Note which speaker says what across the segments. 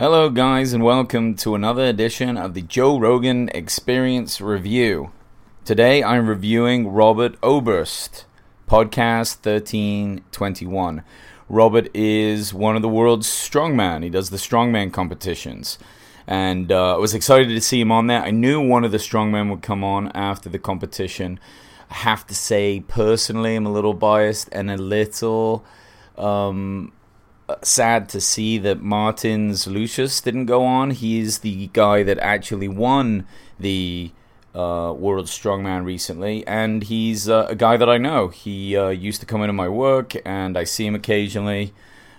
Speaker 1: Hello, guys, and welcome to another edition of the Joe Rogan Experience Review. Today I'm reviewing Robert Oberst, podcast 1321. Robert is one of the world's strongman. He does the strongman competitions. And uh, I was excited to see him on there. I knew one of the strongmen would come on after the competition. I have to say, personally, I'm a little biased and a little um, sad to see that Martins Licis didn't go on. He's the guy that actually won the uh, World Strongman recently, and he's uh, a guy that I know. He uh, used to come into my work, and I see him occasionally.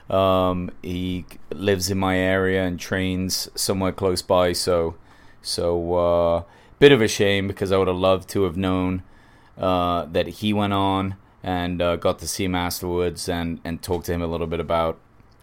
Speaker 1: Um, he lives in my area and trains somewhere close by, so so uh, bit of a shame because I would have loved to have known uh, that he went on and uh, got to see him afterwards and and talk to him a little bit about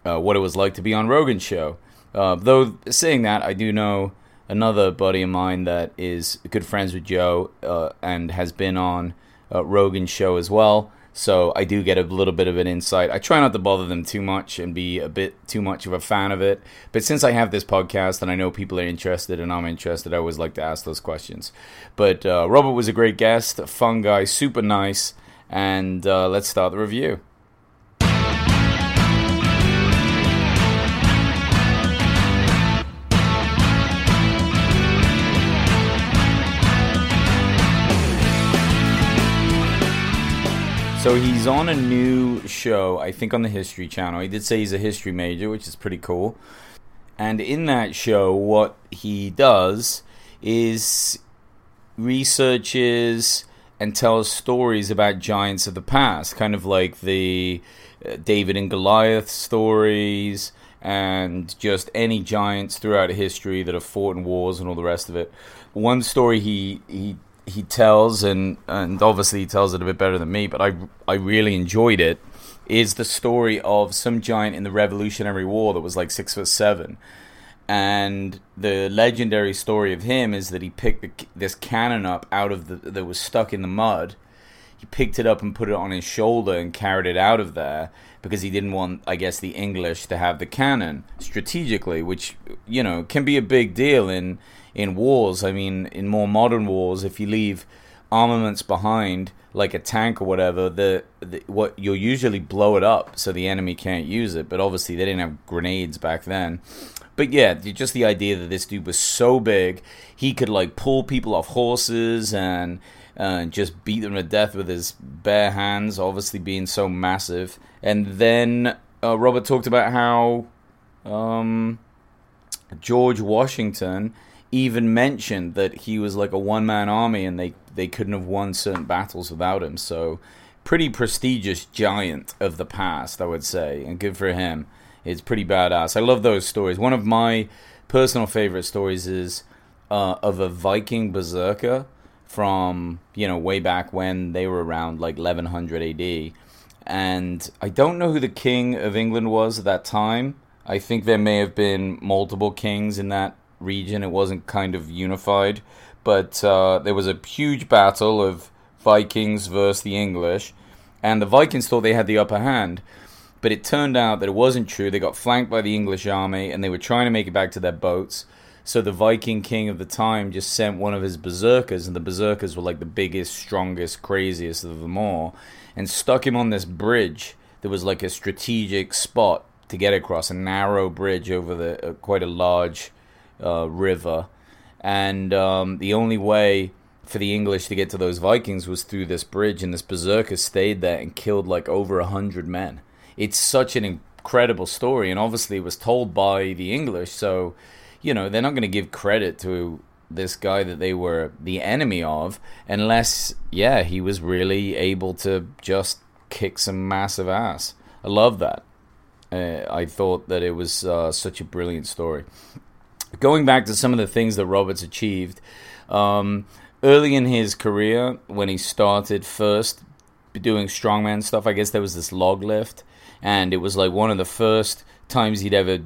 Speaker 1: uh, what it was like to be on Rogan's show. Uh, though saying that, I do know another buddy of mine that is good friends with Joe uh, and has been on uh, Rogan's show as well. So I do get a little bit of an insight. I try not to bother them too much and be a bit too much of a fan of it. But since I have this podcast and I know people are interested and I'm interested, I always like to ask those questions. But uh, Robert was a great guest, fun guy, super nice. And uh, let's start the review. So he's on a new show, I think on the History Channel. He did say he's a history major, which is pretty cool. And in that show, what he does is researches and tells stories about giants of the past, kind of like the uh, David and Goliath stories and just any giants throughout history that have fought in wars and all the rest of it. One story he he he tells, and and obviously he tells it a bit better than me, but I I really enjoyed it. Is the story of some giant in the Revolutionary War that was like six foot seven, and the legendary story of him is that he picked the, this cannon up out of the that was stuck in the mud. He picked it up and put it on his shoulder and carried it out of there because he didn't want, I guess, the English to have the cannon strategically, which you know can be a big deal in in wars. I mean, in more modern wars, if you leave armaments behind, like a tank or whatever, the, the, what you'll usually blow it up so the enemy can't use it. But obviously, they didn't have grenades back then. But yeah, just the idea that this dude was so big, he could like pull people off horses and uh, just beat them to death with his bare hands. Obviously, being so massive. And then uh, Robert talked about how um, George Washington even mentioned that he was like a one man army and they, they couldn't have won certain battles without him. So, pretty prestigious giant of the past, I would say, and good for him. It's pretty badass. I love those stories. One of my personal favorite stories is uh, of a Viking berserker from you know way back when they were around like 1100 AD, and I don't know who the king of England was at that time. I think there may have been multiple kings in that region. It wasn't kind of unified, but uh, there was a huge battle of Vikings versus the English, and the Vikings thought they had the upper hand. But it turned out that it wasn't true. They got flanked by the English army, and they were trying to make it back to their boats. So the Viking king of the time just sent one of his berserkers, and the berserkers were like the biggest, strongest, craziest of them all, and stuck him on this bridge. There was like a strategic spot to get across, a narrow bridge over the uh, quite a large uh, river, and um, the only way for the English to get to those Vikings was through this bridge, and this berserker stayed there and killed like over a hundred men. It's such an incredible story, and obviously it was told by the English, so you know they're not going to give credit to this guy that they were the enemy of unless yeah he was really able to just kick some massive ass. I love that. Uh, i thought that it was uh, such a brilliant story. Going back to some of the things that Roberts achieved, um, early in his career, when he started first doing strongman stuff, I guess there was this log lift, and it was like one of the first times he'd ever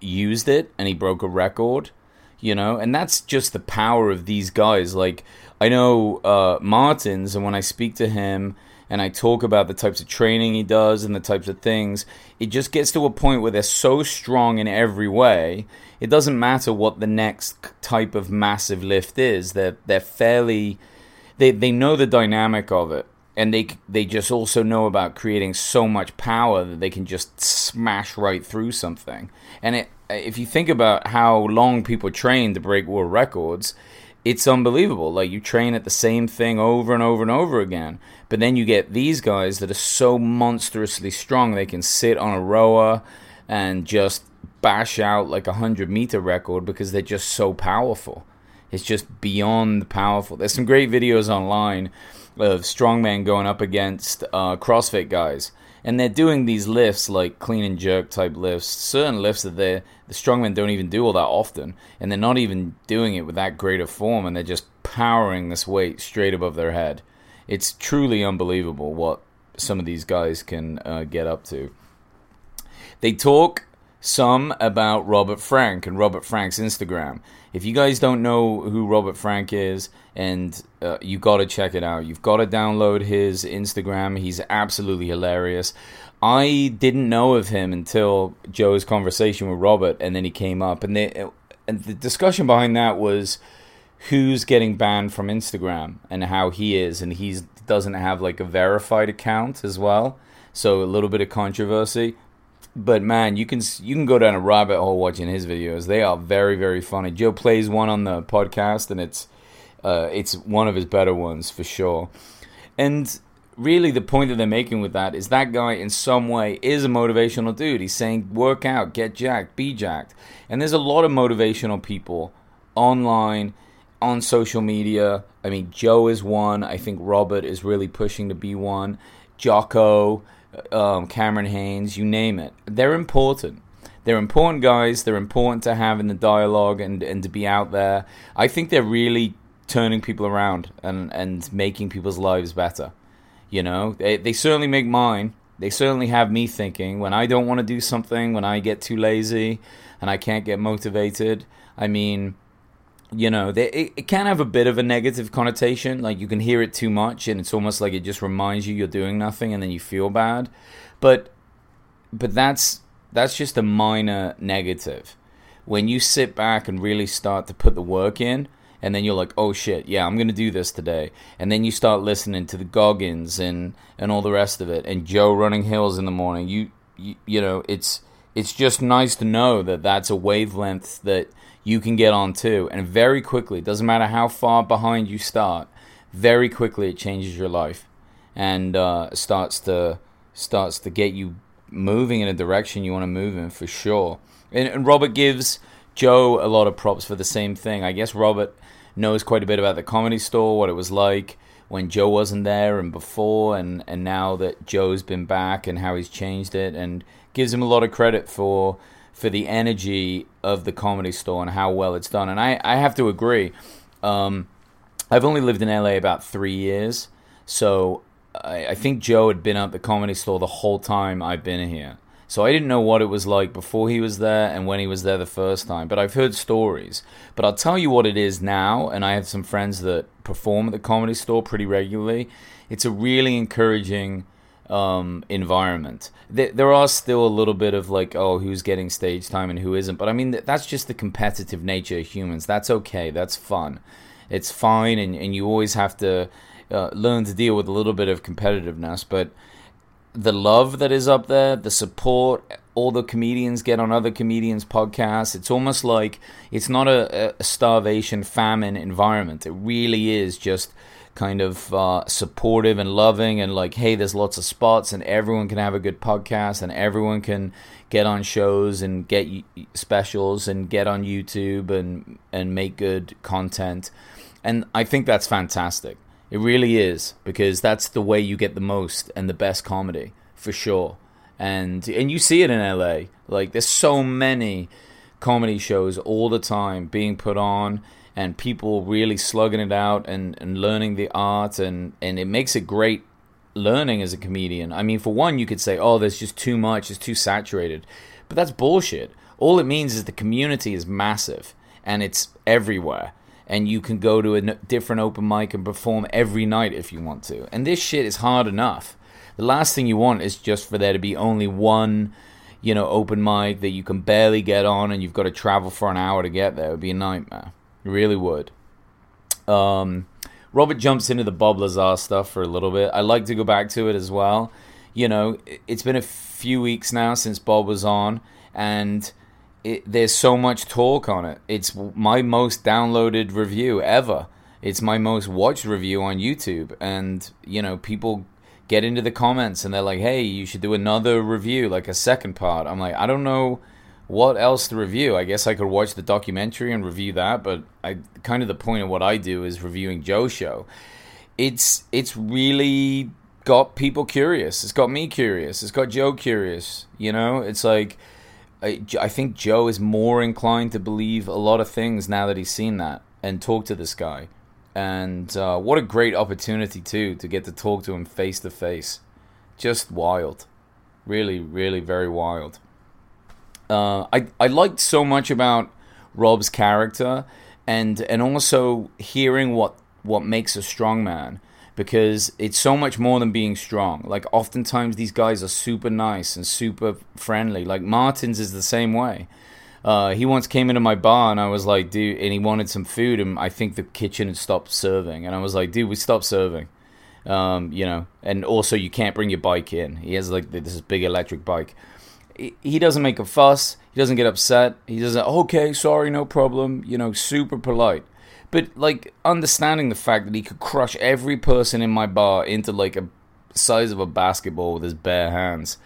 Speaker 1: used it, and he broke a record, you know, and that's just the power of these guys. Like, I know uh, Martins, and when I speak to him, and I talk about the types of training he does and the types of things, it just gets to a point where they're so strong in every way. It doesn't matter what the next type of massive lift is. They're they're fairly they they know the dynamic of it and they they just also know about creating so much power that they can just smash right through something. And it, if you think about how long people train to break world records, it's unbelievable. Like you train at the same thing over and over and over again, but then you get these guys that are so monstrously strong they can sit on a rower and just bash out like a hundred meter record because they're just so powerful. It's just beyond powerful. There's some great videos online of strongman going up against uh, CrossFit guys, and they're doing these lifts like clean and jerk type lifts, certain lifts that the strongmen don't even do all that often, and they're not even doing it with that great of form, and they're just powering this weight straight above their head. It's truly unbelievable what some of these guys can uh, get up to. They talk some about Robert Frank and Robert Frank's Instagram. If you guys don't know who Robert Frank is, and uh, you got to check it out, you've got to download his Instagram. He's absolutely hilarious. I didn't know of him until Joe's conversation with Robert, and then he came up, and they, and the discussion behind that was who's getting banned from Instagram and how he is, and he doesn't have like a verified account as well, so a little bit of controversy but man, you can you can go down a rabbit hole watching his videos. They are very very funny. Joe plays one on the podcast, and it's uh, it's one of his better ones for sure. And really, the point that they're making with that is that guy in some way is a motivational dude. He's saying work out, get jacked, be jacked. And there's a lot of motivational people online on social media. I mean, Joe is one. I think Robert is really pushing to be one. Jocko um, Cameron Hanes, you name it. They're important. They're important guys. They're important to have in the dialogue and, and to be out there. I think they're really turning people around and, and making people's lives better. You know, they, they certainly make mine. They certainly have me thinking when I don't want to do something, when I get too lazy and I can't get motivated. I mean, you know, they, it, it can have a bit of a negative connotation. Like you can hear it too much, and it's almost like it just reminds you you're doing nothing, and then you feel bad. But, but that's that's just a minor negative. When you sit back and really start to put the work in, and then you're like, oh shit, yeah, I'm gonna do this today. And then you start listening to the Goggins and and all the rest of it, and Joe running hills in the morning. You you, you know, it's it's just nice to know that that's a wavelength that you can get on too. And very quickly, doesn't matter how far behind you start, very quickly it changes your life and uh, starts to starts to get you moving in a direction you want to move in for sure. And, and Robert gives Joe a lot of props for the same thing. I guess Robert knows quite a bit about the comedy store, what it was like when Joe wasn't there and before, and, and now that Joe's been back and how he's changed it, and gives him a lot of credit for for the energy of the comedy store and how well it's done. And I, I have to agree. Um, I've only lived in LA about three years, so I, I think Joe had been at the comedy store the whole time I've been here. So I didn't know what it was like before he was there and when he was there the first time. But I've heard stories. But I'll tell you what it is now, and I have some friends that perform at the comedy store pretty regularly. It's a really encouraging um, environment. There, there are still a little bit of like, oh, who's getting stage time and who isn't. But I mean, that's just the competitive nature of humans. That's okay. That's fun. It's fine, and, and you always have to uh, learn to deal with a little bit of competitiveness. But the love that is up there, the support all the comedians get on other comedians' podcasts. It's almost like it's not a, a starvation, famine environment. It really is just kind of uh, supportive and loving and like hey there's lots of spots and everyone can have a good podcast and everyone can get on shows and get specials and get on youtube and and make good content and i think that's fantastic it really is because that's the way you get the most and the best comedy for sure and and you see it in la like there's so many comedy shows all the time being put on and people really slugging it out and, and learning the art and, and it makes it great learning as a comedian. I mean, for one, you could say, oh, there's just too much, it's too saturated. But that's bullshit. All it means is the community is massive and it's everywhere. And you can go to a different open mic and perform every night if you want to. And this shit is hard enough. The last thing you want is just for there to be only one, you know, open mic that you can barely get on and you've got to travel for an hour to get there. It would be a nightmare. It really would. Um, Robert jumps into the Bob Lazar stuff for a little bit. I like to go back to it as well. You know, it's been a few weeks now since Bob was on, and it, there's so much talk on it. It's my most downloaded review ever. It's my most watched review on YouTube, and you know people get into the comments and they're like, "Hey, you should do another review, like a second part." I'm like, I don't know what else to review. I guess I could watch the documentary and review that, but I kind of the point of what I do is reviewing Joe show. It's it's really got people curious. It's got me curious. It's got Joe curious. You know, it's like I, think Joe is more inclined to believe a lot of things now that he's seen that and talk to this guy. And uh, what a great opportunity, too, to get to talk to him face to face. Just wild. Really, really very wild. Uh, I, I liked so much about Rob's character and and also hearing what, what makes a strong man because it's so much more than being strong. Like oftentimes these guys are super nice and super friendly. Like Martins is the same way. Uh, he once came into my bar and I was like, dude, and he wanted some food and I think the kitchen had stopped serving and I was like, dude, we stopped serving. Um, you know, and also you can't bring your bike in. He has like this big electric bike. He doesn't make a fuss. He doesn't get upset. He doesn't. Okay, sorry, no problem. You know, super polite. But like understanding the fact that he could crush every person in my bar into like a size of a basketball with his bare hands,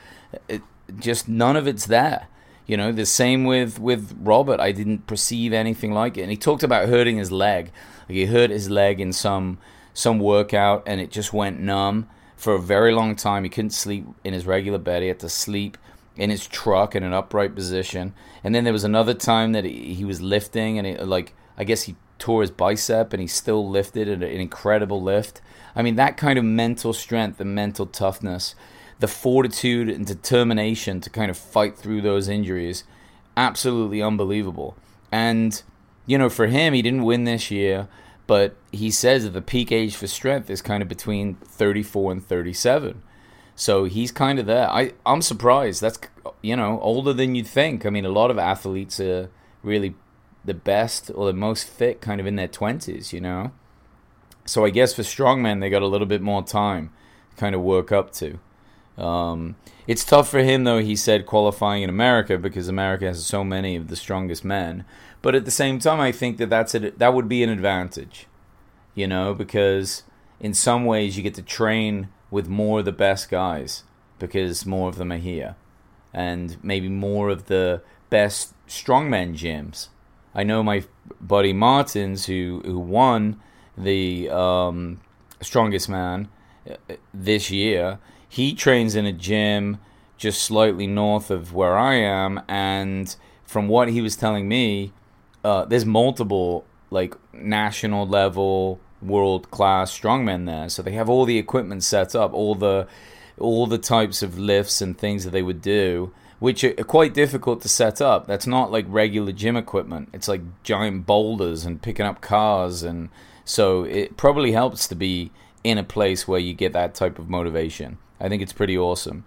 Speaker 1: it, just none of it's there. You know, the same with with Robert. I didn't perceive anything like it. And he talked about hurting his leg. Like he hurt his leg in some some workout, and it just went numb for a very long time. He couldn't sleep in his regular bed. He had to sleep in his truck in an upright position. And then there was another time that he, he was lifting, and it, like I guess he tore his bicep and he still lifted an incredible lift. I mean, that kind of mental strength and mental toughness, the fortitude and determination to kind of fight through those injuries, absolutely unbelievable. And, you know, for him, he didn't win this year, but he says that the peak age for strength is kind of between 34 and 37. So he's kind of there. I, I'm surprised. That's, you know, older than you'd think. I mean, a lot of athletes are really the best or the most fit kind of in their 20s, you know? So I guess for strongmen, they got a little bit more time to kind of work up to. Um, it's tough for him, though, he said, qualifying in America because America has so many of the strongest men. But at the same time, I think that that's a, that would be an advantage, you know, because in some ways you get to train with more of the best guys because more of them are here. And maybe more of the best strongmen gyms I know my buddy Martins, who who won the um, strongest man uh, this year. He trains in a gym just slightly north of where I am, and from what he was telling me, uh, there's multiple like national level, world class strongmen there. So they have all the equipment set up, all the all the types of lifts and things that they would do which are quite difficult to set up. That's not like regular gym equipment. It's like giant boulders and picking up cars, and so it probably helps to be in a place where you get that type of motivation. I think it's pretty awesome.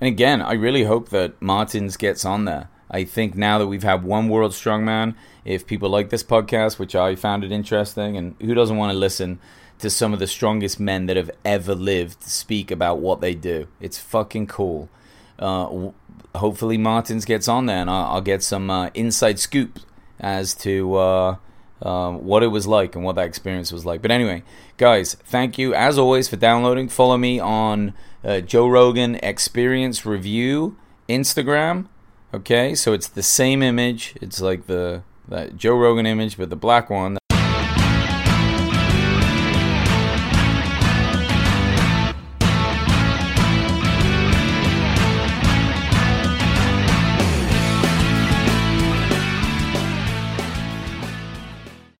Speaker 1: And again, I really hope that Martins gets on there. I think now that we've had one world strongman, if people like this podcast, which I found it interesting, and who doesn't want to listen to some of the strongest men that have ever lived speak about what they do? It's fucking cool. Uh, hopefully Martins gets on there, and I'll, I'll get some uh, inside scoop as to uh, uh, what it was like and what that experience was like. But anyway, guys, thank you as always for downloading. Follow me on uh, Joe Rogan Experience Review Instagram. Okay, so it's the same image. It's like the that Joe Rogan image, but the black one.